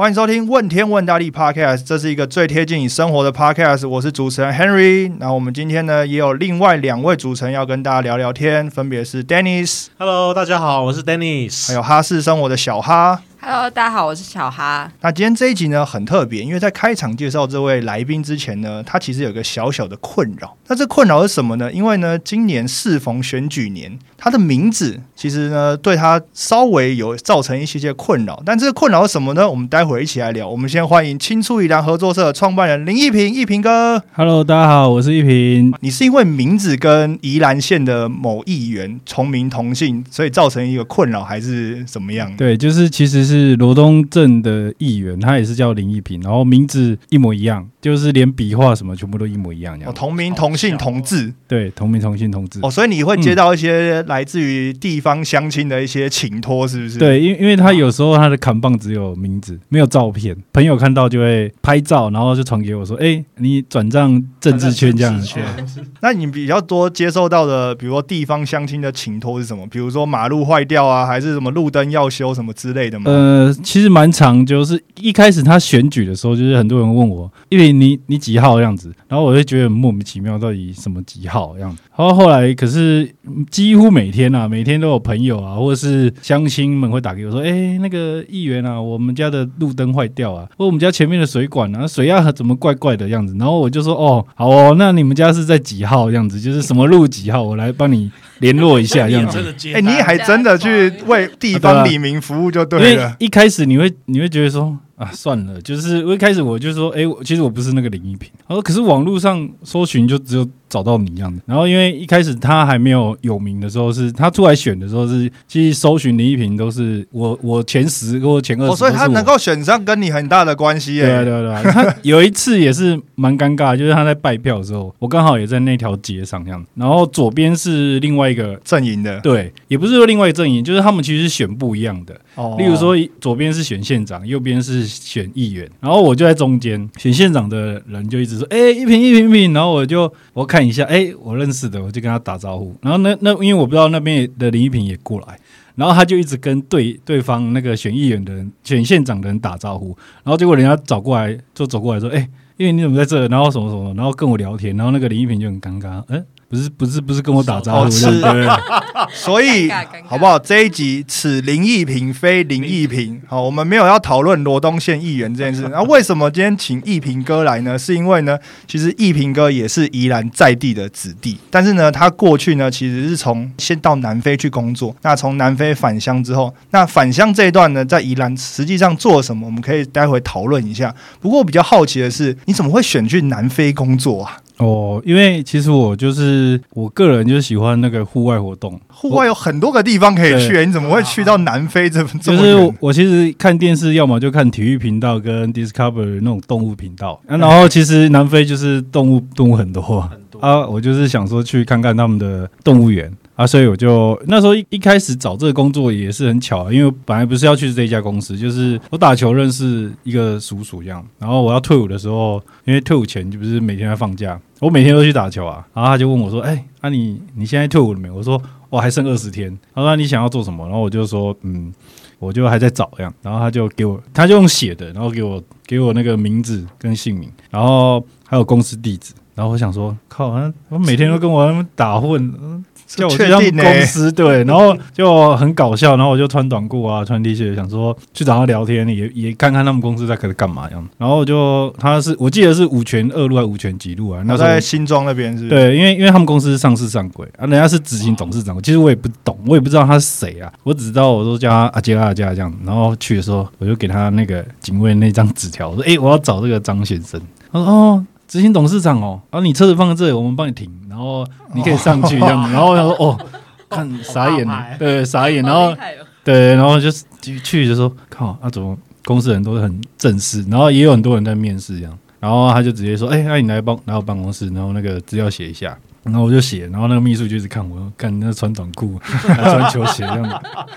欢迎收听《问天问大地》Podcast，这是一个最贴近你生活的 Podcast。我是主持人 Henry。那我们今天呢，也有另外两位主持人要跟大家聊聊天，分别是 Dennis，Hello，大家好，我是 Dennis。还有哈士生活的小哈。Hello，大家好，我是小哈。那今天这一集呢很特别，因为在开场介绍这位来宾之前呢，他其实有个小小的困扰。那这困扰是什么呢？因为呢，今年适逢选举年，他的名字其实呢对他稍微有造成一些些困扰。但这个困扰是什么呢？我们待会儿一起来聊。我们先欢迎青出于蓝合作社创办人林一平，一平哥。Hello，大家好，我是一平。你是因为名字跟宜兰县的某议员重名同姓，所以造成一个困扰，还是怎么样？对，就是其实是罗东镇的议员，他也是叫林一平，然后名字一模一样，就是连笔画什么全部都一模一样这哦，样。同名同姓同字对，同名同姓同字。哦，所以你会接到一些来自于地方相亲的一些请托，是不是？，对，因为因为他有时候他的扛棒只有名字，没有照片，朋友看到就会拍照，然后就传给我说：“哎、你转账政治圈这样。政治圈 那你比较多接受到的，比如说地方相亲的请托是什么？比如说马路坏掉啊，还是什么路灯要修什么之类的吗？呃，其实蛮长，就是一开始他选举的时候，就是很多人问我，因为你你几号这样子，然后我就觉得很莫名其妙，到底什么几号这样子。然后后来可是嗯几乎每天啊，每天都有朋友啊，或者是乡亲们会打给我说，哎、那个议员啊，我们家的路灯坏掉啊，或我们家前面的水管啊，水压怎么怪怪的样子。然后我就说，哦，好哦，那你们家是在几号这样子，就是什么路几号，我来帮你联络一下这样子哎、单你还真的去为地方里民服务就因为对了。一开始你会你会觉得说啊算了，就是我一开始我就说，哎、我其实我不是那个林一平，他说可是网络上搜寻就只有找到你一样的。然后因为一开始他还没有有名的时候是，他出来选的时候是，其实搜寻林一平都是我我前十或前二十、哦，所以他能够选上，跟你很大的关系耶、对啊对啊对啊，他 有一次也是蛮尴尬，就是他在拜票的时候，我刚好也在那条街上这样，然后左边是另外一个。阵营的。对，也不是说另外一个阵营，就是他们其实是选不一样的。哦例如说，左边是选县长，右边是选议员，然后我就在中间。选县长的人就一直说：“哎、一平一平一平。”然后我就我看看一下，哎、我认识的，我就跟他打招呼。然后那那因为我不知道那边的林一平也过来，然后他就一直跟对对方那个选议员的人、选县长的人打招呼。然后结果人家找过来，就走过来说：“哎、因为你怎么在这？然后什么什么，然后跟我聊天，然后那个林一平就很尴尬，嗯、不是不是不是跟我打招呼，哦这 所以好不好？这一集此林义平非林义平，好，我们没有要讨论罗东县议员这件事。那为什么今天请义平哥来呢？是因为呢，其实义平哥也是宜兰在地的子弟，但是呢，他过去呢其实是从先到南非去工作，那从南非返乡之后，那返乡这一段呢，在宜兰实际上做了什么？我们可以待会讨论一下。不过我比较好奇的是，你怎么会选去南非工作啊？哦，因为其实我就是我个人就是喜欢那个户外活动，户外有很多个地方可以去，你怎么会去到南非这这就是我我其实看电视，要么就看体育频道跟 Discovery 那种动物频道，啊、然后其实南非就是动物动物很多。啊很多。啊，我就是想说去看看他们的动物园。啊，所以我就那时候一一开始找这个工作也是很巧、因为本来不是要去这一家公司，就是我打球认识一个叔叔这样，然后我要退伍的时候，因为退伍前就不是每天在放假，我每天都去打球啊，然后他就问我说：“哎、啊你你现在退伍了没？”我说：“我还剩二十天。”他说：“你想要做什么？”然后我就说：“嗯。”我就还在找这样，然后他就给我，他就用写的，然后给我给我那个名字跟姓名，然后还有公司地址，然后我想说，靠，他我每天都跟我打混，叫我去他们公司，对，然后就很搞笑，然后我就穿短裤啊，穿 T 恤，想说去找他聊天，也也看看他们公司在可干嘛这样，然后就他是我记得是五权二路还是五权几路啊，那在新庄那边是是？对，因为因为他们公司是上市上柜啊，人家是执行董事长，其实我也不懂，我也不知道他是谁啊，我只知道我都叫他阿杰阿加这样，然后去的时候我就给他那个警卫那张纸条，我说：“诶，我要找这个张先生。”他说：“哦，执行董事长哦，然后你车子放在这里，我们帮你停，然后你可以上去这样子。”然后我想说：“哦，看 傻眼了对，傻眼。”然后对，然后就是去去就说靠，那、怎么公司人都是很正式，然后也有很多人在面试这样，然后他就直接说，哎、那你来帮来我办公室，然后那个资料写一下，然后我就写，然后那个秘书就一直看我，看那穿短裤，还穿球鞋这样子，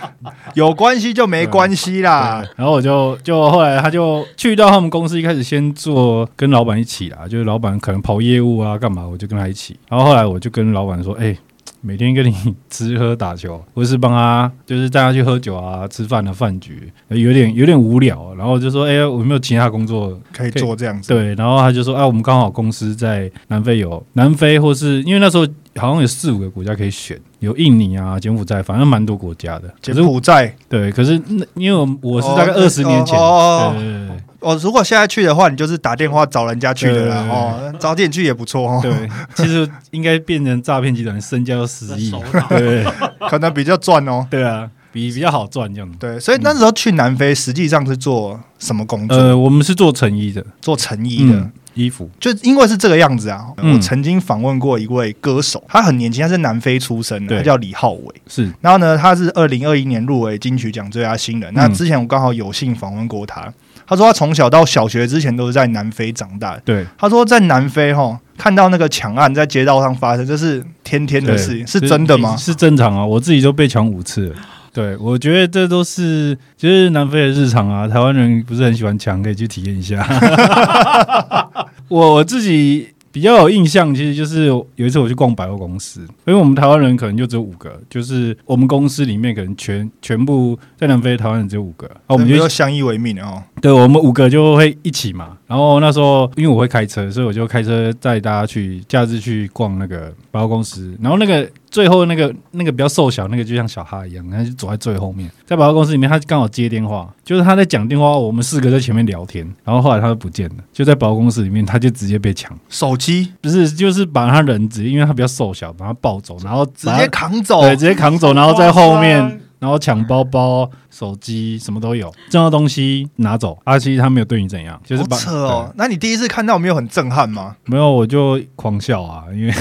有关系就没关系啦。然后我就就后来他就去到他们公司，一开始先做跟老板一起啦，就是老板可能跑业务啊干嘛，我就跟他一起。然后后来我就跟老板说，哎、每天跟你吃喝打球，或是帮他就是带他去喝酒啊、吃饭的饭局，有点有点无聊。然后就说：“哎、呀，我有没有其他工作可以做这样子。对，然后他就说：“啊，我们刚好公司在南非有南非，或是因为那时候好像有四五个国家可以选，有印尼啊、柬埔寨，反正蛮多国家的。可柬是埔寨，对，可是那因为我我是大概哦二十年前，哦哦哦对对对哦，如果现在去的话，你就是打电话找人家去的啦。哦，早点去也不错哦，对对，其实应该变成诈骗集团，身家都十亿 对可能比较赚哦。对啊，比比较好赚这样子。对，所以那时候去南非，实际上是做什么工作？呃，我们是做成衣的，做成衣的。嗯，衣服，就因为是这个样子啊，嗯我曾经访问过一位歌手，他很年轻，他是南非出生的，他叫李浩伟。是然后呢，他是二零二一年入围金曲奖最佳新人。嗯那之前我刚好有幸访问过他，他说他从小到小学之前都是在南非长大的。对，他说在南非哈看到那个抢案在街道上发生，这是天天的事情，是真的吗？是正常啊，我自己都被抢五次了。对，我觉得这都是就是南非的日常啊，台湾人不是很喜欢抢，可以去体验一下。我我自己比较有印象，其实就是有一次我去逛百货公司，因为我们台湾人可能就只有五个，就是我们公司里面可能全全部在南非台湾人只有五个，啊，我们就我们就相依为命哦。对，我们五个就会一起嘛。然后那时候因为我会开车，所以我就开车载大家去假日去逛那个百货公司。然后那个最后那个那个比较瘦小那个就像小哈一样，他就走在最后面，在百货公司里面，他刚好接电话，就是他在讲电话，我们四个在前面聊天。然后后来他就不见了，就在百货公司里面，他就直接被抢，手机不是就是把他人直接因为他比较瘦小，把他抱走，然后直接扛走，对，直接扛走，然后在后面。然后抢包包、手机，什么都有，重要东西拿走。阿七他没有对你怎样，就是把车哦。那你第一次看到没有很震撼吗？对没有，我就狂笑啊，因为！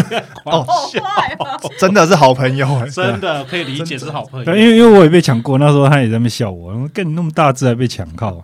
真的是好朋友哎。真的可以理解是好朋友。因为因为我也被抢过，那时候他也在那边笑我，跟你那么大只还被抢靠。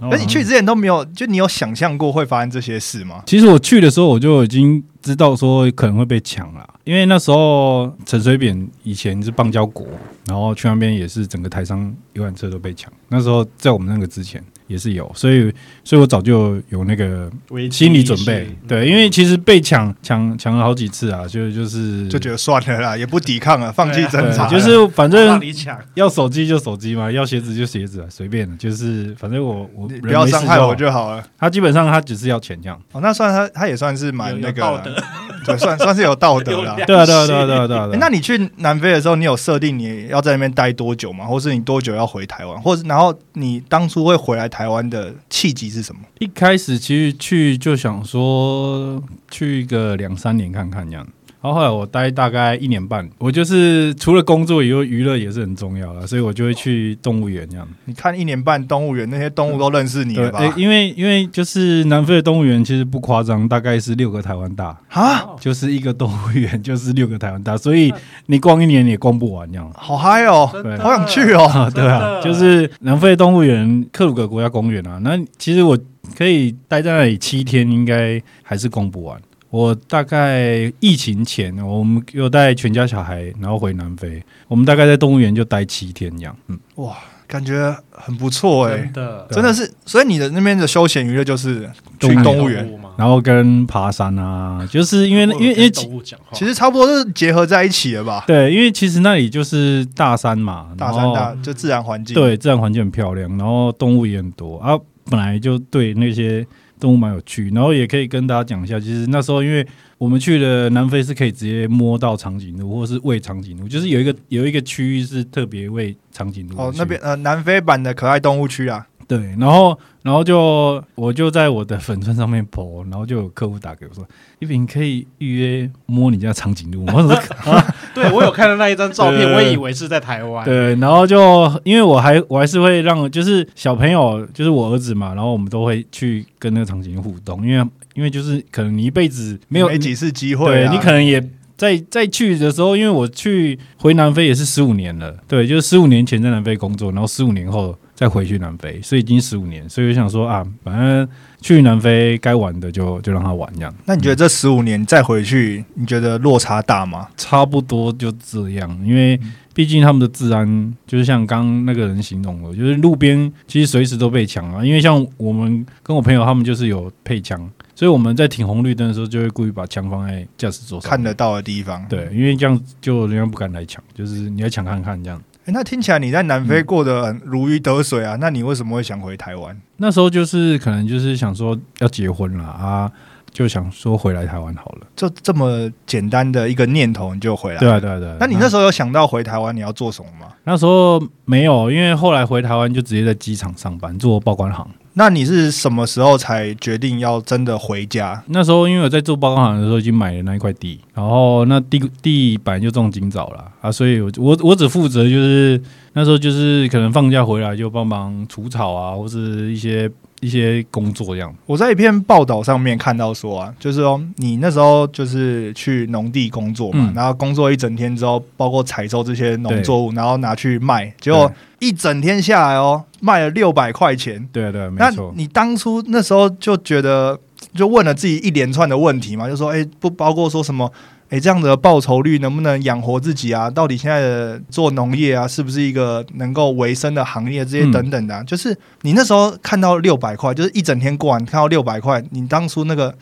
那你去之前都没有，就你有想象过会发生这些事吗？其实我去的时候我就已经知道说可能会被抢了，因为那时候陈水扁以前是邦交国，然后去那边也是整个台商游览车都被抢。那时候在我们那个之前也是有，所以所以我早就有那个心理准备。对，因为其实被抢抢抢了好几次啊，就就是就觉得算了啦，也不抵抗了，放弃挣扎就是反正让你抢，要手机就手机嘛，要鞋子就鞋子啊，随便的，就是反正我我不要伤害我就好。了。他基本上他只是要钱这样。哦，那算他，他也算是蛮那个道德，对，算算是有道德啦。对啊，对啊，对啊，对啊，对啊。那你去南非的时候，你有设定你要在那边待多久吗？或是你多久要回台湾？或者然后你当初会回来台台湾的契机是什么？一开始其实去就想说去个两三年看看这样，然后后来我待大概一年半，我就是除了工作以后，娱乐也是很重要的，所以我就会去动物园这样。你看一年半动物园那些动物都认识你对，了吧？诶因为因为就是南非的动物园其实不夸张，大概是六个台湾大，啊，就是一个动物园就是六个台湾大，所以你逛一年也逛不完这样。好嗨哦！好想去哦 啊，对啊，就是南非的动物园克鲁格国家公园啊。那其实我可以待在那里七天，应该还是逛不完。我大概疫情前，我们有带全家小孩，然后回南非，我们大概在动物园就待七天这样。嗯，哇，感觉很不错哎、真的真的是。所以你的那边的休闲娱乐就是去动物园，然后跟爬山啊，就是因为因为因为其实差不多是结合在一起了吧？对，因为其实那里就是大山嘛，大山大就自然环境，对，自然环境很漂亮，然后动物也很多啊，本来就对那些动物蛮有趣，然后也可以跟大家讲一下，其实那时候因为我们去了南非，是可以直接摸到长颈鹿，或是喂长颈鹿，就是有一个有一个区域是特别喂长颈鹿哦那边呃南非版的可爱动物区啊，对，然后然后就我就在我的粉钻上面 po，然后就有客户打给我说，一平可以预约摸你家长颈鹿吗，我说对我有看到那一张照片，对我以为是在台湾。对，然后就因为我还我还是会让就是小朋友，就是我儿子嘛，然后我们都会去跟那个长颈鹿互动，因为因为就是可能你一辈子没有没几次机会、啊，对你可能也在在去的时候，因为我去回南非也是十五年了，对，就是十五年前在南非工作，然后十五年后再回去南非，所以已经十五年，所以我想说啊，反正去南非该玩的就就让他玩这样，那你觉得这十五年再回去，你觉得落差大吗？差不多就这样，因为毕竟他们的治安就是像刚刚那个人形容的，就是路边其实随时都被抢啊。因为像我们跟我朋友他们就是有配枪，所以我们在停红绿灯的时候就会故意把枪放在驾驶座上，看得。到的地方。对，因为这样就人家不敢来抢，就是你要抢看看这样。诶那听起来你在南非过得很如鱼得水啊，那你为什么会想回台湾？那时候就是可能就是想说要结婚了啊，就想说回来台湾好了。就这么简单的一个念头你就回来？对啊，。对啊，对啊。那你那时候有想到回台湾你要做什么吗？那时候没有，因为后来回台湾就直接在机场上班做报关行。那你是什么时候才决定要真的回家？那时候因为我在做报关行的时候已经买了那一块地，然后那地地板就种金枣了啊，所以我我我只负责就是那时候就是可能放假回来就帮忙除草啊，或是一些一些工作这样。我在一篇报道上面看到说啊，就是说你那时候就是去农地工作嘛，嗯然后工作一整天之后，包括采收这些农作物，然后拿去卖，结果一整天下来哦，卖了六百块钱。对啊对啊，没那错。你当初那时候就觉得，就问了自己一连串的问题嘛，就说，哎、不包括说什么，哎、这样的报酬率能不能养活自己啊？到底现在的做农业啊，是不是一个能够维生的行业？这些嗯等等的啊、就是你那时候看到六百块，就是一整天过完看到六百块，你当初那个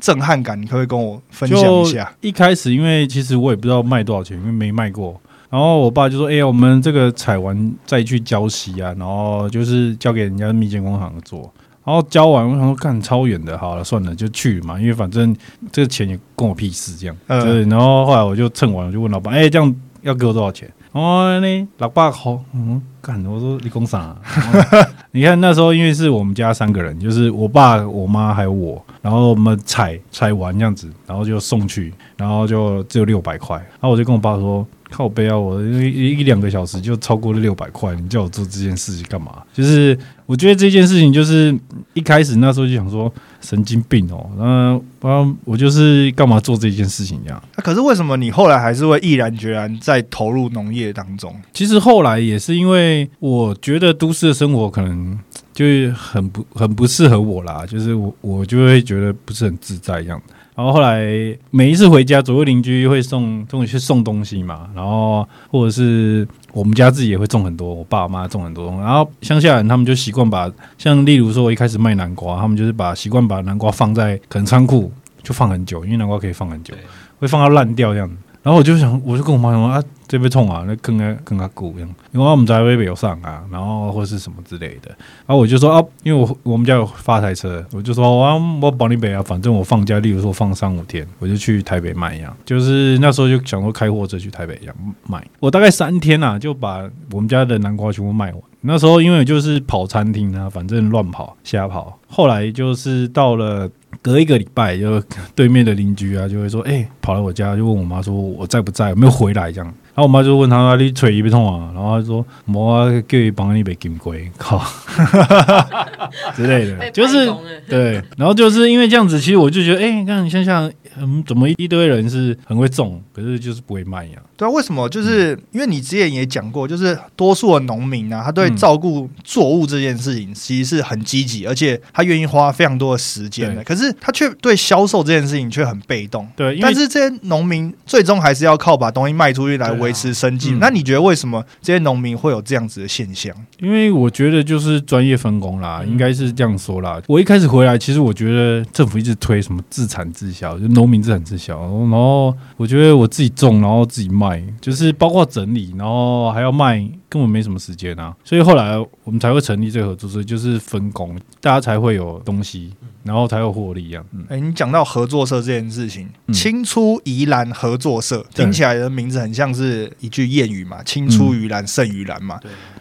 震撼感，你可不可以跟我分享一下？一开始因为其实我也不知道卖多少钱，因为没卖过。然后我爸就说：“哎、呀，我们这个采完再去交息啊，然后就是交给人家蜜饯工厂做。然后交完，我想说干超远的，好了算了就去嘛，因为反正这个钱也关我屁事，这样。嗯对，然后后来我就蹭完，我就问老板：哎、这样要给我多少钱？哦，呢，老爸好，嗯，我说你讲啥、啊？你看那时候因为是我们家三个人，就是我爸、我妈还有我，然后我们采采完这样子，然后就送去，然后就只有六百块，然后我就跟我爸说。靠背啊！我一一两个小时就超过了六百块，你叫我做这件事情干嘛？就是我觉得这件事情就是一开始那时候就想说神经病哦，那啊我就是干嘛做这件事情这样。那可是为什么你后来还是会毅然决然在投入农业当中？其实后来也是因为我觉得都市的生活可能就是很不很不适合我啦，就是我我就会觉得不是很自在这样。然后后来每一次回家，左右邻居会送送去送东西嘛，然后或者是我们家自己也会种很多，我爸妈种很多。然后乡下人他们就习惯把像例如说，我一开始卖南瓜，他们就是把习惯把南瓜放在可能仓库就放很久，因为南瓜可以放很久，会放到烂掉这样。然后我就想，我就跟我妈说啊，这边痛啊，那更加更加固这样，因为我们在微有上啊，然后或是什么之类的。然后我就说啊，因为我我们家有发财车，我就说啊，我保你北啊，反正我放假，例如说放三五天，我就去台北卖一样。就是那时候就想说开货车去台北一样卖。我大概三天啊，就把我们家的南瓜全部卖完。那时候因为就是跑餐厅啊，反正乱跑瞎跑。后来就是到了隔一个礼拜，就对面的邻居啊就会说，哎、跑来我家就问我妈说我在不在，有没有回来这样。然后我妈就问他啊你腿一被痛啊，然后他说我啊叫你帮你被金龟，靠 之类的，就是对，然后就是因为这样子，其实我就觉得，哎、你看你想想，嗯，怎么一堆人是很会种，可是就是不会卖呀、对啊，为什么？就是因为你之前也讲过，就是多数的农民啊，他对嗯照顾作物这件事情其实是很积极，而且他愿意花非常多的时间的。可是他却对销售这件事情却很被动。对，但是这些农民最终还是要靠把东西卖出去来维持生计。嗯那你觉得为什么这些农民会有这样子的现象？因为我觉得就是专业分工啦，应该是这样说啦。我一开始回来，其实我觉得政府一直推什么自产自销，就农民自产自销，然后我觉得我自己种，然后自己卖，就是包括整理，然后还要卖，根本没什么时间啊。所以后来我们才会成立这个合作社，就是分工，大家才会有东西，然后才有获利一样。嗯，哎、你讲到合作社这件事情，嗯青出宜兰合作社对听起来的名字很像是一句谚语嘛，“青出于蓝胜于蓝”嘛。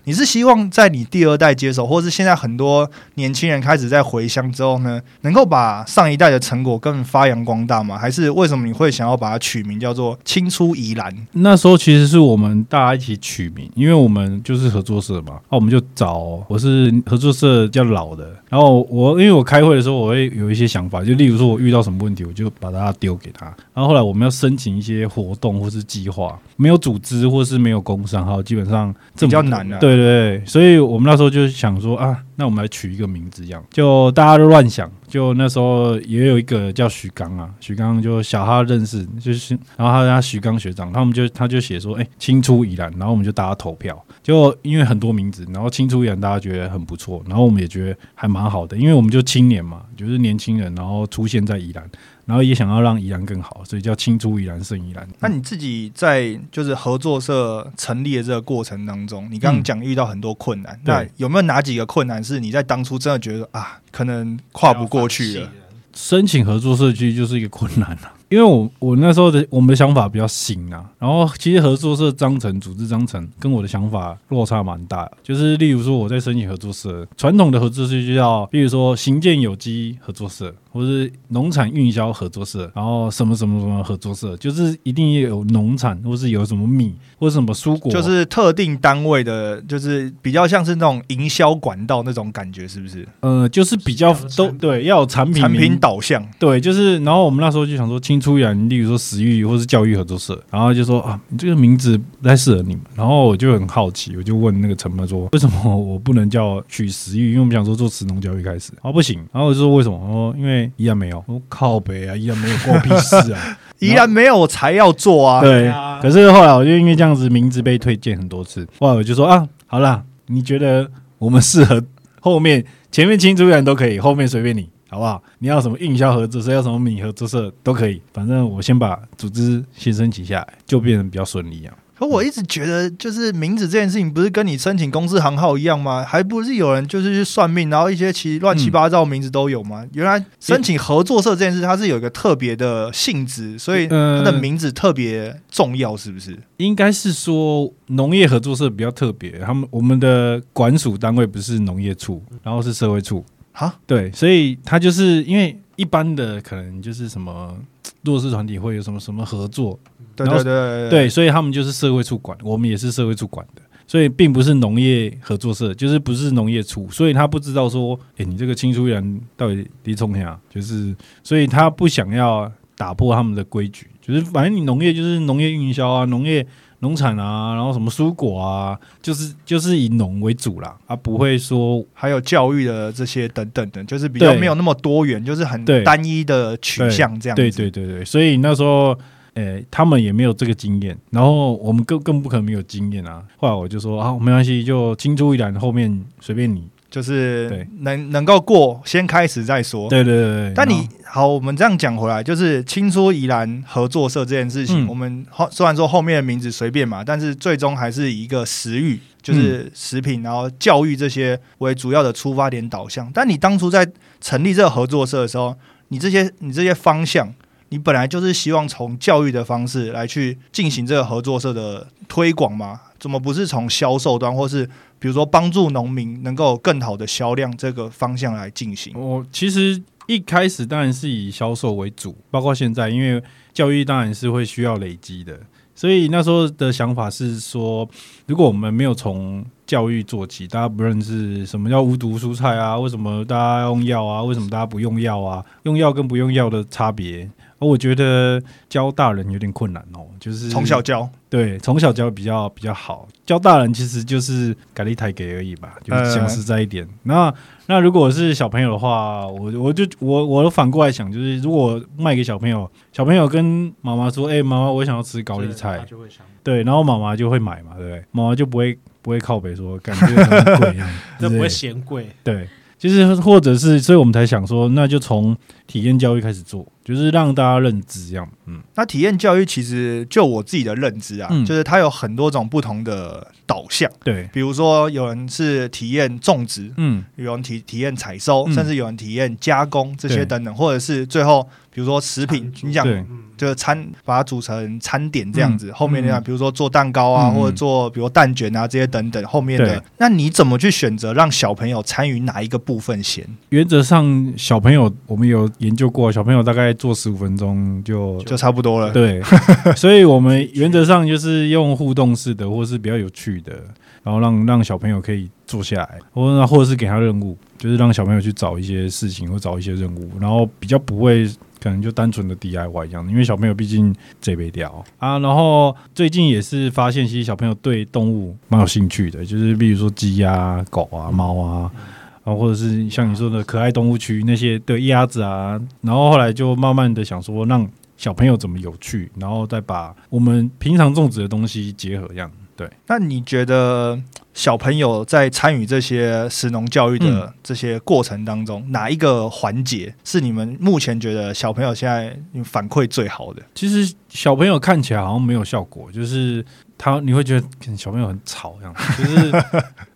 对，你是希望在你第二代接手，或是现在很多年轻人开始在回乡之后呢，能够把上一代的成果更发扬光大吗？还是为什么你会想要把它取名叫做“青出宜兰那时候其实是我们大家一起取名，因为我们就是合作社嘛，那我们就找我是合作社比较老的，然后我因为我开会的时候我会有一些想法，就例如说我遇到什么问题，我就把它丢给他，然后后来我们要申请一些活动或是计划，没有组织或是没有工商号，基本上”比较难啊？对对，所以我们那时候就想说啊，那我们来取一个名字，这样就大家都乱想。就那时候也有一个叫徐刚啊，徐刚就小哈认识，就是然后他家徐刚学长，他们就他就写说，哎、青出宜兰，然后我们就大家投票，就因为很多名字，然后青出宜兰大家觉得很不错，然后我们也觉得还蛮好的，因为我们就青年嘛，就是年轻人，然后出现在宜兰，然后也想要让宜兰更好，所以叫青出宜兰胜宜兰。那你自己在就是合作社成立的这个过程当中，你刚刚讲遇到很多困难，那对有没有哪几个困难是你在当初真的觉得啊，可能跨不过去了？申请合作社区就是一个困难啊，因为我我那时候的我们的想法比较新啊，然后其实合作社章程、组织章程跟我的想法落差蛮大的。就是例如说我在申请合作社，传统的合作社就叫，比如说行健有机合作社，或是农产运销合作社，然后什么什么什么合作社，就是一定有农产，或是有什么米，或是什么蔬果，就是特定单位的，就是比较像是那种营销管道那种感觉，是不是？呃，就是比较都对要有产品产品导向，对，就是，然后我们那时候就想说，青出演，例如说食欲或是教育合作社，然后就说啊，你这个名字不太适合你们。然后我就很好奇，我就问那个陈默说，为什么我不能叫取食欲？因为我们想说做食农教育开始，啊不行。然后我就说为什么？我说因为依然没有。我靠北啊，依然没有，关我屁事啊。依然没有我才要做啊。对啊，可是后来我就因为这样子名字被推荐很多次，后来我就说啊，好啦，你觉得我们适合后面前面青出然都可以，后面随便你。好不好？你要什么运销合作社，要什么米合作社都可以，反正我先把组织先申请下来，就变得比较顺利啊。可我一直觉得，就是名字这件事情，不是跟你申请公司行号一样吗？还不是有人就是去算命，然后一些其乱七八糟的名字都有吗？原来申请合作社这件事，它是有一个特别的性质，所以它呃的名字特别重要，是不是？应该是说农业合作社比较特别，他们我们的管属单位不是农业处，然后是社会处，哈，对，所以他就是因为一般的可能就是什么 弱势团体会有什么什么合作，对对对对，所以他们就是社会处管，我们也是社会处管的，所以并不是农业合作社，就是不是农业处，所以他不知道说，诶，你这个青出人到底离冲哪，就是，所以他不想要打破他们的规矩，就是反正你农业就是农业运销啊，农业。农产啊，然后什么蔬果啊，就是就是以农为主啦，啊，不会说还有教育的这些等等的，就是比较没有那么多元，就是很单一的取向这样子。对对对对，所以那时候，呃，他们也没有这个经验，然后我们更更不可能没有经验啊。后来我就说啊，没关系，就青出于蓝，后面随便你。就是能能够过，先开始再说。对对对对。但你好，我们这样讲回来，就是青出宜兰合作社这件事情，嗯我们后虽然说后面的名字随便嘛，但是最终还是以一个食育，嗯就是食品，然后教育这些为主要的出发点导向。但你当初在成立这个合作社的时候，你这些你这些方向，你本来就是希望从教育的方式来去进行这个合作社的推广嘛？怎么不是从销售端，或是比如说帮助农民能够有更好的销量这个方向来进行？我其实一开始当然是以销售为主，包括现在，因为教育当然是会需要累积的，所以那时候的想法是说，如果我们没有从教育做起，大家不认识什么叫无毒蔬菜啊，为什么大家用药啊，为什么大家不用药啊，用药跟不用药的差别。而我觉得教大人有点困难哦，就是从小教。对，从小教比较比较好，教大人其实就是改了一台给而已吧，就是呃讲实在一点。那那如果是小朋友的话，我我就我我反过来想，就是如果卖给小朋友，小朋友跟妈妈说：“哎、妈妈，我想要吃高丽菜他。就会想，”对，然后妈妈就会买嘛，对不对？妈妈就不会不会靠北说，感觉很贵一样，这不会嫌贵，对。就是或者是，所以我们才想说，那就从体验教育开始做，就是让大家认知这样，嗯，那体验教育其实就我自己的认知啊，嗯。就是它有很多种不同的导向，对，比如说有人是体验种植，嗯，有人体体验采收，嗯。甚至有人体验加工这些等等，或者是最后比如说食品，你讲对，嗯，就是餐把它煮成餐点这样子，后面那样嗯。比如说做蛋糕啊，嗯。或者做比如蛋卷啊这些等等，后面的，那你怎么去选择让小朋友参与哪一个部分先？原则上，小朋友我们有研究过，小朋友大概做十五分钟就就差不多了。对，所以我们原则上就是用互动式的，或是比较有趣的，然后让让小朋友可以坐下来，或或者是给他任务，就是让小朋友去找一些事情或找一些任务，然后比较不会可能就单纯的 DIY 这样，因为小朋友毕竟这杯掉啊。然后最近也是发现，其实小朋友对动物蛮有兴趣的，就是比如说鸡啊、狗啊、猫啊。然后或者是像你说的可爱动物区那些的鸭子啊，然后后来就慢慢的想说让小朋友怎么有趣，然后再把我们平常种植的东西结合，这样对。那你觉得小朋友在参与这些食农教育的这些过程当中，哪一个环节是你们目前觉得小朋友现在反馈最好的？其实小朋友看起来好像没有效果，就是他你会觉得可能小朋友很吵这样，就是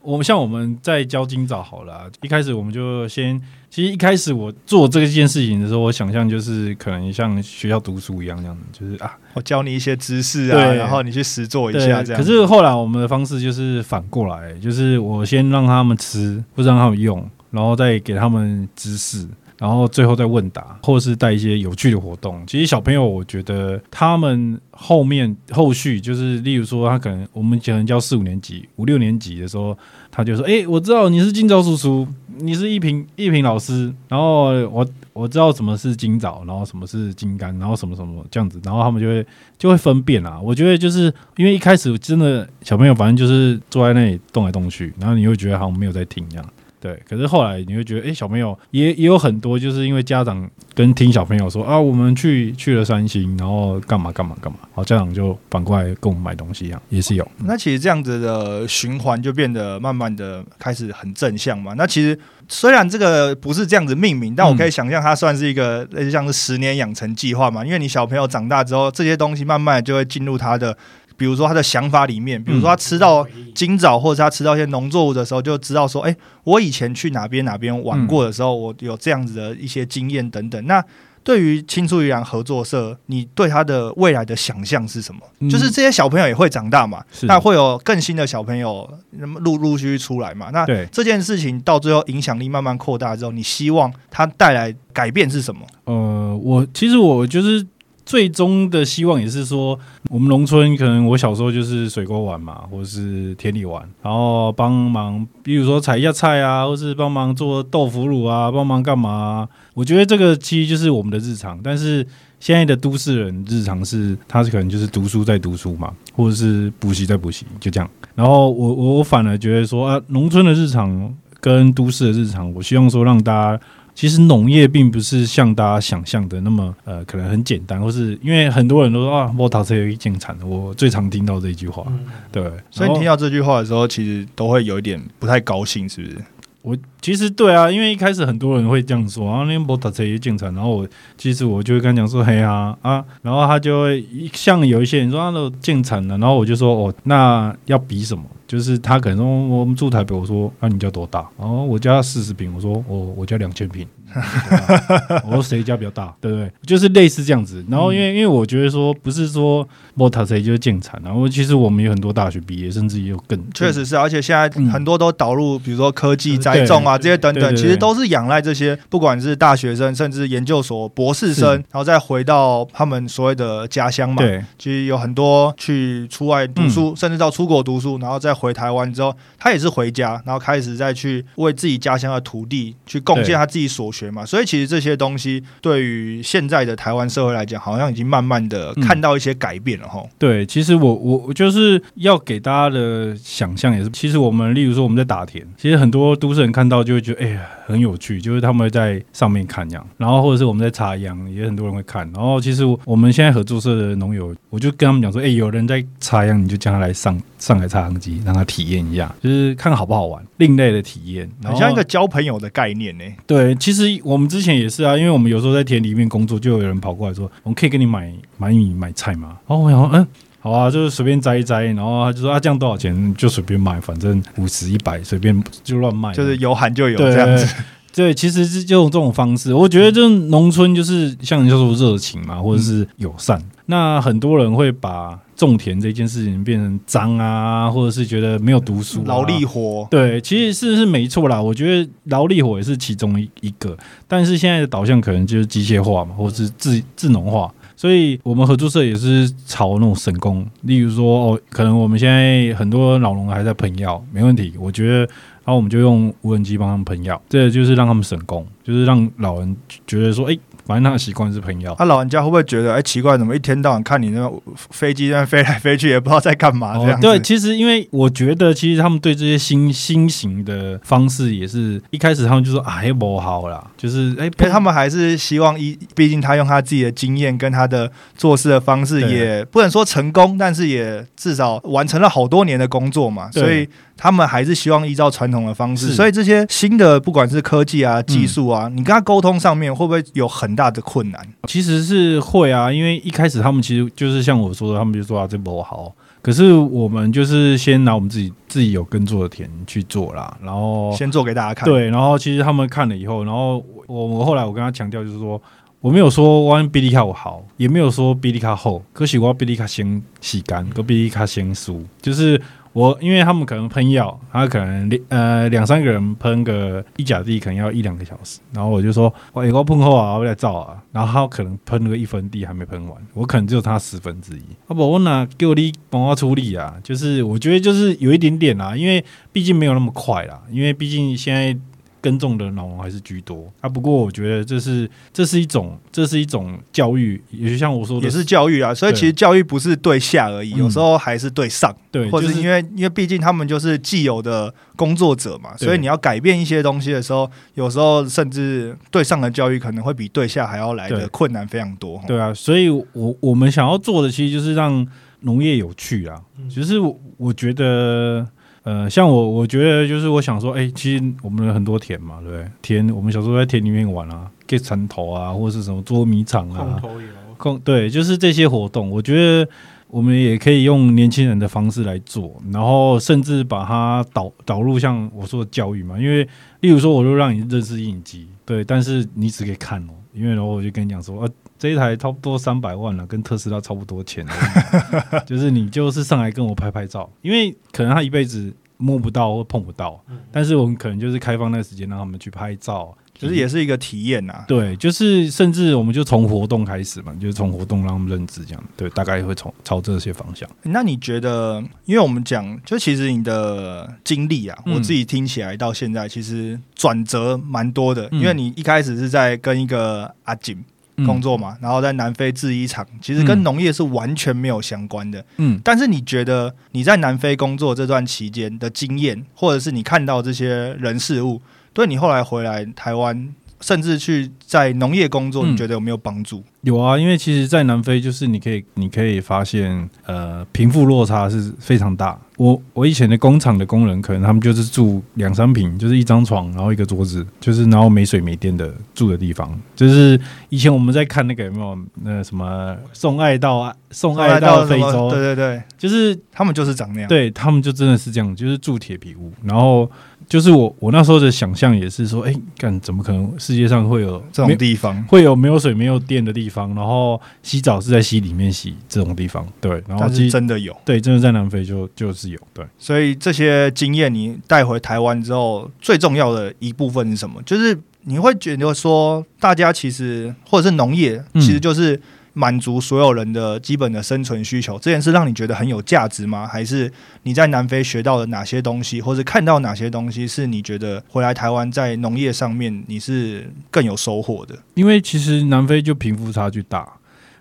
我们像我们在教今早好了啊，一开始我们就先，其实一开始我做这件事情的时候，我想象就是可能像学校读书一样这样子，就是啊，我教你一些知识啊，然后你去实做一下这样。可是后来我们的方式就是反过来，就是我先让他们吃，不是让他们用，然后再给他们知识。然后最后再问答，或者是带一些有趣的活动。其实小朋友，我觉得他们后面后续就是，例如说，他可能我们可能教四五年级、五六年级的时候，他就说：“哎、我知道你是今早叔叔，你是一平一平老师，然后我我知道什么是今早，然后什么是金柑，然后什么什么这样子，然后他们就会就会分辨啊。我觉得就是因为一开始真的小朋友反正就是坐在那里动来动去，然后你会觉得好像没有在听一样。对，可是后来你会觉得，哎、小朋友也也有很多，就是因为家长跟听小朋友说啊，我们去去了三星，然后干嘛干嘛干嘛，好，家长就反过来跟我们买东西一样，也是有。那其实这样子的循环就变得慢慢的开始很正向嘛。那其实虽然这个不是这样子命名，但我可以想象它算是一个类似像是十年养成计划嘛。因为你小朋友长大之后，这些东西慢慢就会进入他的，比如说他的想法里面，比如说他吃到今早或者他吃到一些农作物的时候，就知道说，哎、我以前去哪边哪边玩过的时候，我有这样子的一些经验等等。那对于青出于蓝合作社，你对他的未来的想象是什么？嗯就是这些小朋友也会长大嘛，那会有更新的小朋友那么陆陆续续出来嘛？那这件事情到最后影响力慢慢扩大之后，你希望它带来改变是什么？呃，我其实我就是最终的希望也是说，我们农村可能我小时候就是水沟玩嘛，或者是田里玩，然后帮忙，比如说采一下菜啊，或是帮忙做豆腐乳啊，帮忙干嘛啊、我觉得这个其实就是我们的日常，但是。现在的都市人日常是，他是可能就是读书在读书嘛，或者是补习在补习，就这样。然后我我我反而觉得说啊，农村的日常跟都市的日常，我希望说让大家其实农业并不是像大家想象的那么呃，可能很简单，或是因为很多人都说啊，摩托车有一件产，我最常听到这句话，对，所以你听到到这句话的时候，其实都会有一点不太高兴，是不是？我其实对啊，因为一开始很多人会这样说，啊，那摩托车也进产，然后我其实我就会跟他讲说，嘿啊啊，然后他就会像有一些人说他都进产了，然后我就说哦，那要比什么？就是他可能说我们住台北，我说那、你家多大？然后，我家四十平，我说我我家两千平。我说谁家比较大，对不对？就是类似这样子。然后因为、因为我觉得说不是说摩塔谁就是建产，然后其实我们有很多大学毕业，甚至也有更确实是，而且现在嗯很多都导入，比如说科技栽种啊这些等等，其实都是仰赖这些，不管是大学生，甚至研究所博士生，然后再回到他们所谓的家乡嘛。对其实有很多去出外读书，甚至到出国读书，然后再回台湾之后，他也是回家，然后开始再去为自己家乡的土地去贡献他自己所学嘛。所以其实这些东西对于现在的台湾社会来讲，好像已经慢慢的嗯看到一些改变了哈。对，其实我我我就是要给大家的想象也是，其实我们例如说我们在打田，其实很多都市人看到就会觉得哎呀很有趣，就是他们会在上面看这样，然后或者是我们在插秧，也很多人会看，然后其实我们现在合作社的农友，我就跟他们讲说，哎，有人在插秧，你就叫他来上上来插秧机，让他体验一下，就是看好不好玩，另类的体验，然后很像一个交朋友的概念呢、对，其实我们之前也是啊，因为我们有时候在田里面工作，就有人跑过来说：“我们可以给你买买米买菜吗？”然后我想说，嗯，好啊，就是随便摘一摘，然后他就说：“啊，这样多少钱？就随便买，反正五十一百随便就乱卖。”就是有喊就有对这样子。对，其实是就用这种方式，我觉得就是农村就是像人家说热情嘛，或者是友善。那很多人会把种田这件事情变成脏啊，或者是觉得没有读书、啊、劳力活，对，其实是是没错啦。我觉得劳力活也是其中一一个，但是现在的导向可能就是机械化嘛，或者是智智能化。所以我们合作社也是朝那种省工，例如说哦，可能我们现在很多老农还在喷药，没问题。我觉得，然后我们就用无人机帮他们喷药，这就是让他们省工，就是让老人觉得说，哎、反正他的习惯是朋友。他老人家会不会觉得，哎、奇怪，怎么一天到晚看你那个飞机在飞来飞去，也不知道在干嘛这样？哦对，其实因为我觉得，其实他们对这些新新型的方式，也是一开始他们就说哎，不好啦，就是哎，他们还是希望一，毕竟他用他自己的经验跟他的做事的方式，也不能说成功，但是也至少完成了好多年的工作嘛，所以他们还是希望依照传统的方式。所以这些新的，不管是科技啊、技术啊，你跟他沟通上面会不会有很大的困难？其实是会啊，因为一开始他们其实就是像我说的，他们就说啊这不好，可是我们就是先拿我们自己自己有耕作的田去做啦，然后先做给大家看。，对，然后其实他们看了以后，然后我我后来我跟他强调就是说，我没有说我比利卡我好，也没有说比利卡厚，可是我比利卡先洗干，跟比利卡先输，就是我因为他们可能喷药，他可能呃两三个人喷个一甲地可能要一两个小时，然后我就说我有个喷后啊，我来照啊，然后他可能喷了个一分地还没喷完，我可能只有他十分之一，啊不，我哪给我力帮我处理啊，就是我觉得就是有一点点啦，因为毕竟没有那么快啦，因为毕竟现在。耕种的老农还是居多啊，不过我觉得这是这是一种这是一种教育，也就像我说的，也是教育啊。所以其实教育不是对下而已，嗯有时候还是对上。对，或者就是因为因为毕竟他们就是既有的工作者嘛，所以你要改变一些东西的时候，有时候甚至对上的教育可能会比对下还要来的困难非常多。对啊，所以我我们想要做的其实就是让农业有趣啊，嗯就是我我觉得。呃，像我，我觉得就是我想说，哎、其实我们有很多田嘛，对不对？田，我们小时候在田里面玩啊，，get 蚕头啊，或者是什么捉迷藏啊，空投有，空对，就是这些活动，我觉得我们也可以用年轻人的方式来做，然后甚至把它导导入像我说的教育嘛，因为例如说，我就让你认识影机，对，但是你只可以看哦，因为然后我就跟你讲说，呃，这一台差不多三百万了，跟特斯拉差不多钱，就是你就是上来跟我拍拍照，因为可能他一辈子摸不到或碰不到，嗯。但是我们可能就是开放那个时间让他们去拍照，就是也是一个体验呐、对，就是甚至我们就从活动开始嘛，就是从活动让他们认知这样，对，大概会从朝这些方向。那你觉得，因为我们讲，就其实你的经历啊，嗯。我自己听起来到现在其实转折蛮多的，嗯。因为你一开始是在跟一个阿锦工作嘛，然后在南非制衣厂，其实跟嗯农业是完全没有相关的。嗯，但是你觉得你在南非工作这段期间的经验，或者是你看到这些人事物，对你后来回来台湾，甚至去在农业工作，嗯你觉得有没有帮助？有啊，因为其实，在南非就是你可以，你可以发现，呃，贫富落差是非常大。我我以前的工厂的工人，可能他们就是住两三平，就是一张床，然后一个桌子，就是然后没水没电的住的地方。就是以前我们在看那个有没有那什么送爱到送爱到非洲，对对对，就是他们就是长那样。对他们就真的是这样，就是住铁皮屋。然后就是我我那时候的想象也是说，哎、干怎么可能世界上会有这种地方，会有没有水没有电的地方，然后洗澡是在溪里面洗这种地方，对，然后其实是真的有。对，真的在南非就就是有，对，所以这些经验你带回台湾之后，最重要的一部分是什么？就是你会觉得说，大家其实或者是农业，嗯其实就是满足所有人的基本的生存需求。这件事让你觉得很有价值吗？还是你在南非学到了哪些东西，或者看到哪些东西，是你觉得回来台湾在农业上面你是更有收获的？因为其实南非就贫富差距大，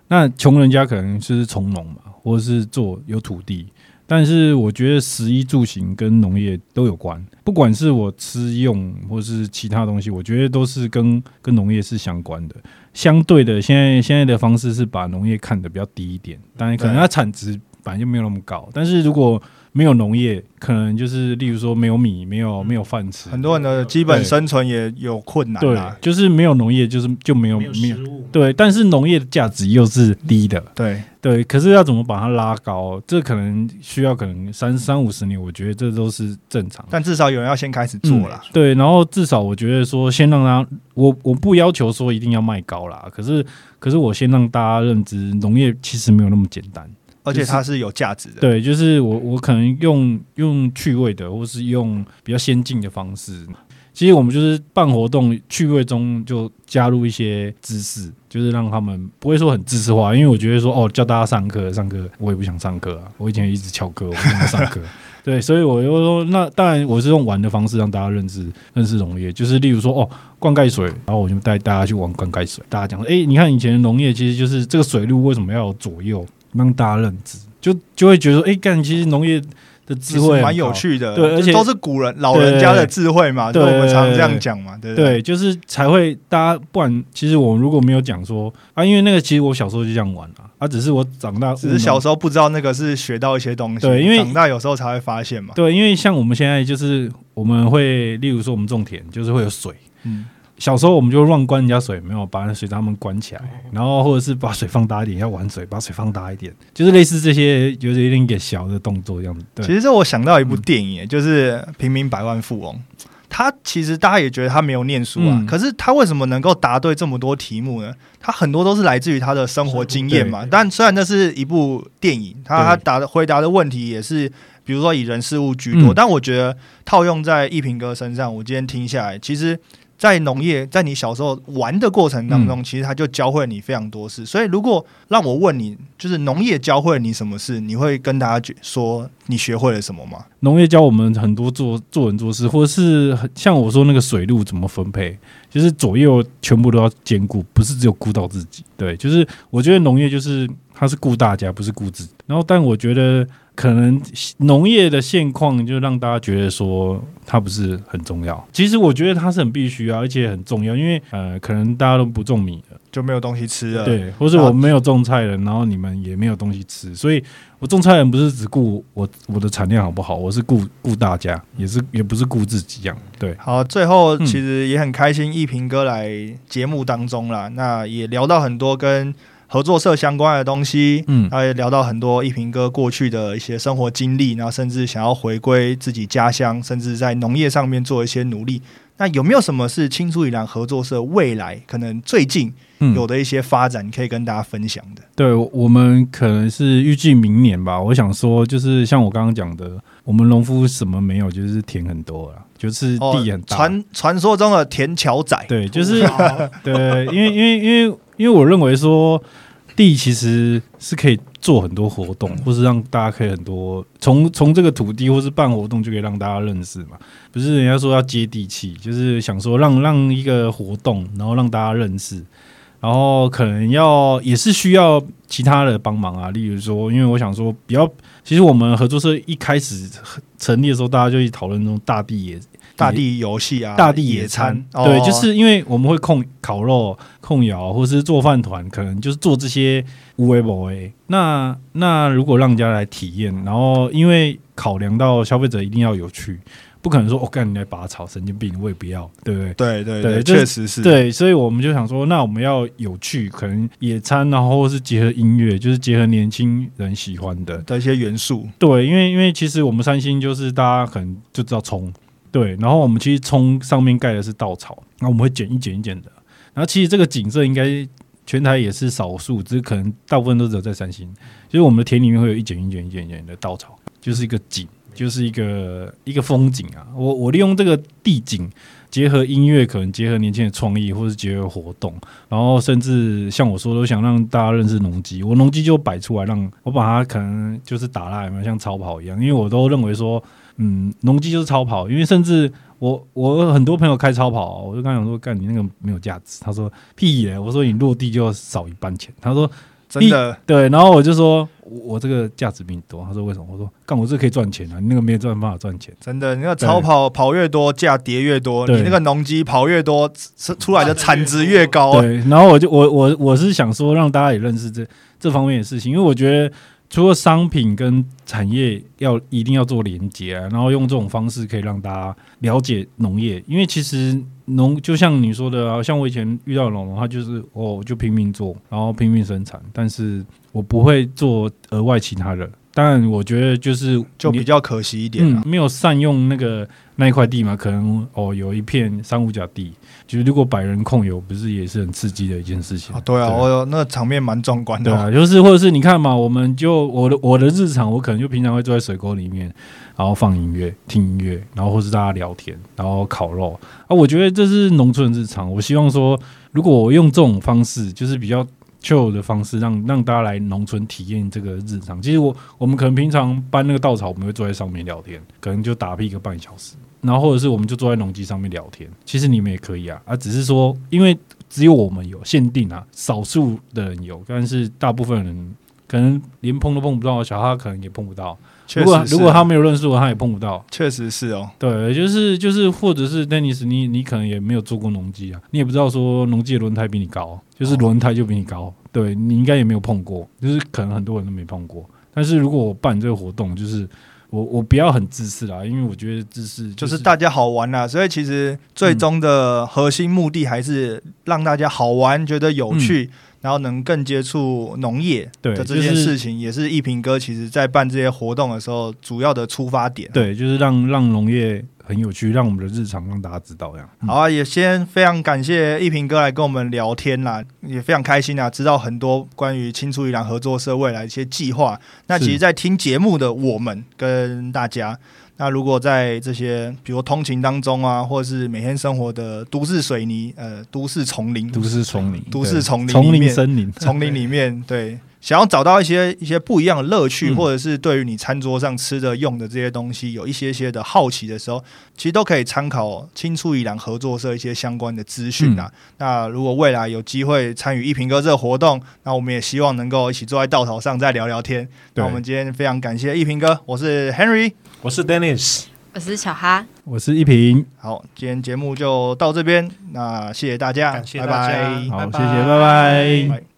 那穷人家可能就是从农嘛，或者是做有土地。但是我觉得食衣住行跟农业都有关，不管是我吃用或是其他东西，我觉得都是跟跟农业是相关的。相对的，现在现在的方式是把农业看得比较低一点，当然可能它产值本来就没有那么高。但是如果没有农业，可能就是例如说没有米，没有没有饭吃，很多人的基本生存也有困难对啊，。就是没有农业，就是就没有没有食物，对，但是农业的价值又是低的，对，对。可是要怎么把它拉高？这可能需要可能三三五十年，我觉得这都是正常。但至少有人要先开始做啦。嗯对，然后至少我觉得说，先让他，我我不要求说一定要卖高啦，可是可是我先让大家认知，农业其实没有那么简单。而且它是有价值的。对，就是我我可能用用趣味的，或是用比较先进的方式。其其实我们就是办活动趣味中就加入一些知识，就是让他们不会说很知识化，因为我觉得说哦叫大家上课上课，我也不想上课啊，我以前一直翘课，我不想上课。对，所以我就说，那当然我是用玩的方式让大家认识认识农业，就是例如说哦，灌溉水，然后我就带大家去玩灌溉水，大家讲说，哎，你看以前农业其实就是这个水路为什么要左右，让大家认知，就就会觉得说，哎，干，其实农业的智慧蛮有趣的，对而且都是古人老人家的智慧嘛，对就我们常这样讲嘛，对不对？对，就是才会大家不然，其实我们如果没有讲说啊，因为那个其实我小时候就这样玩啊，啊，只是我长大只是小时候不知道那个是学到一些东西，对因为长大有时候才会发现嘛。对，因为像我们现在就是我们会，例如说我们种田，就是会有水。嗯，小时候我们就乱关人家水，没有把那水闸门关起来，然后或者是把水放大一点，要玩水，把水放大一点，就是类似这些，有点有点给小的动作这样子。对，其实这我想到一部电影，就是《平民百万富翁》。他其实大家也觉得他没有念书啊，嗯可是他为什么能够答对这么多题目呢？他很多都是来自于他的生活经验嘛。但虽然那是一部电影，他他答的回答的问题也是，比如说以人事物居多，嗯但我觉得套用在一平哥身上，我今天听下来，其实。在农业，在你小时候玩的过程当嗯中，其实他就教会你非常多事。所以，如果让我问你，就是农业教会了你什么事，你会跟大家觉说你学会了什么吗？农业教我们很多做做人做事，或者是像我说那个水路怎么分配，就是左右全部都要兼顾，不是只有顾到自己。对，就是我觉得农业就是它是顾大家，不是顾自己。然后，但我觉得可能农业的现况就让大家觉得说它不是很重要。其实我觉得它是很必须啊，而且很重要，因为呃，可能大家都不种米了。就没有东西吃了。，对，或者我没有种菜了，然后你们也没有东西吃，所以我种菜人不是只顾我我的产量好不好，我是顾顾大家，也是也不是顾自己这样。对，好，最后嗯其实也很开心，一平哥来节目当中啦，那也聊到很多跟合作社相关的东西，嗯然后也聊到很多一平哥过去的一些生活经历，然后甚至想要回归自己家乡，甚至在农业上面做一些努力。那有没有什么是青出以蓝合作社未来可能最近嗯有的一些发展，可以跟大家分享的？对，我们可能是预计明年吧。我想说，就是像我刚刚讲的，我们农夫什么没有，就是田很多了，就是地很大。哦传传说中的田桥仔，对，就是 对，因为因为因为因为我认为说地其实是可以做很多活动，或是让大家可以很多从从这个土地或是办活动就可以让大家认识嘛。不是人家说要接地气，就是想说让让一个活动，然后让大家认识。然后可能要也是需要其他的帮忙啊，例如说，因为我想说，比较其实我们合作社一开始成立的时候，大家就一起讨论那种大地野大地游戏啊，大地野野餐，哦。对，就是因为我们会控烤肉、控窑，或是做饭团，可能就是做这些无为不为。那那如果让人家来体验，然后因为考量到消费者一定要有趣，不可能说我干、你来拔草，神经病，我也不要，对不对？对对对，确实是，对，所以我们就想说，那我们要有趣，可能野餐，然后或是结合音乐，就是结合年轻人喜欢的，的一些元素，对，因为因为其实我们三星就是大家可能就知道葱，对，然后我们其实葱上面盖的是稻草，那我们会剪一剪一剪的，然后其实这个景色应该全台也是少数，只是可能大部分都只有在三星，就是我们的田里面会有一剪一剪一剪一剪的稻草，就是一个景，就是一个一个风景啊。我我利用这个地景。结合音乐，可能结合年轻的创意，或是结合活动，然后甚至像我说，都想让大家认识农机。我农机就摆出来，让我把它可能就是打蜡，有没有像超跑一样？因为我都认为说，嗯，农机就是超跑。因为甚至我我很多朋友开超跑，我就跟他讲说，干你那个没有价值。他说屁耶、我说你落地就要少一半钱。他说真的对，然后我就说我我这个价值比你多。他说为什么？我说干我这可以赚钱啊，你那个没有赚办法赚钱。真的，你那个超跑跑越多，价跌越多；你那个农机跑越多，出出来的产值越高。对，然后我就我我我是想说让大家也认识这这方面的事情，因为我觉得除了商品跟产业要一定要做连接啊，然后用这种方式可以让大家了解农业，因为其实农就像你说的啊，像我以前遇到农农，他就是哦就拼命做，然后拼命生产，但是我不会做额外其他的，当然，我觉得就是就比较可惜一点啊。嗯，没有善用那个那一块地嘛，可能哦有一片三五甲地，就是如果百人控油，不是也是很刺激的一件事情？啊对啊，我那场面蛮壮观的哦。对啊，就是或者是你看嘛，我们就我的我的日常，我可能就平常会坐在水沟里面，然后放音乐、听音乐，然后或是大家聊天，然后烤肉啊。我觉得这是农村的日常。我希望说，如果我用这种方式，就是比较旧的方式，让让大家来农村体验这个日常。其实我我们可能平常搬那个稻草，我们会坐在上面聊天，可能就打屁一个半小时，然后或者是我们就坐在农机上面聊天。其实你们也可以啊，啊，只是说因为只有我们有限定啊，少数的人有，但是大部分人可能连碰都碰不到，小哈可能也碰不到。如果如果他没有认识我，他也碰不到。确实是哦，对，就是就是，或者是 Dennis，你你可能也没有做过农机啊，你也不知道说农机的轮胎比你高，就是轮胎就比你高，对你应该也没有碰过，就是可能很多人都没碰过。但是如果我办这个活动，就是我我不要很自私啦，因为我觉得自私就是大家好玩啦。所以其实最终的核心目的还是让大家好玩，觉得有趣。然后能更接触农业对的这件就是事情，也是一平哥其实在办这些活动的时候主要的出发点。对，就是让让农业很有趣，让我们的日常让大家知道这样。好啊，也先非常感谢一平哥来跟我们聊天啦，也非常开心啊，知道很多关于青出于蓝合作社未来一些计划。那其实，在听节目的我们跟大家，那如果在这些比如通勤当中啊，或者是每天生活的都市水泥、呃都市丛林、都市丛林，都市丛林丛林森林，丛林里面，对，想要找到一些一些不一样的乐趣，嗯或者是对于你餐桌上吃的用的这些东西有一些些的好奇的时候，其实都可以参考青出宜兰合作社一些相关的资讯啊。那如果未来有机会参与一平哥这个活动，那我们也希望能够一起坐在稻草上再聊聊天。那我们今天非常感谢一平哥，我是 Henry。我是 Dennis，我是小哈，我是一平，好，今天节目就到这边，那谢谢大家，感谢拜大家拜好，拜谢谢，拜拜。拜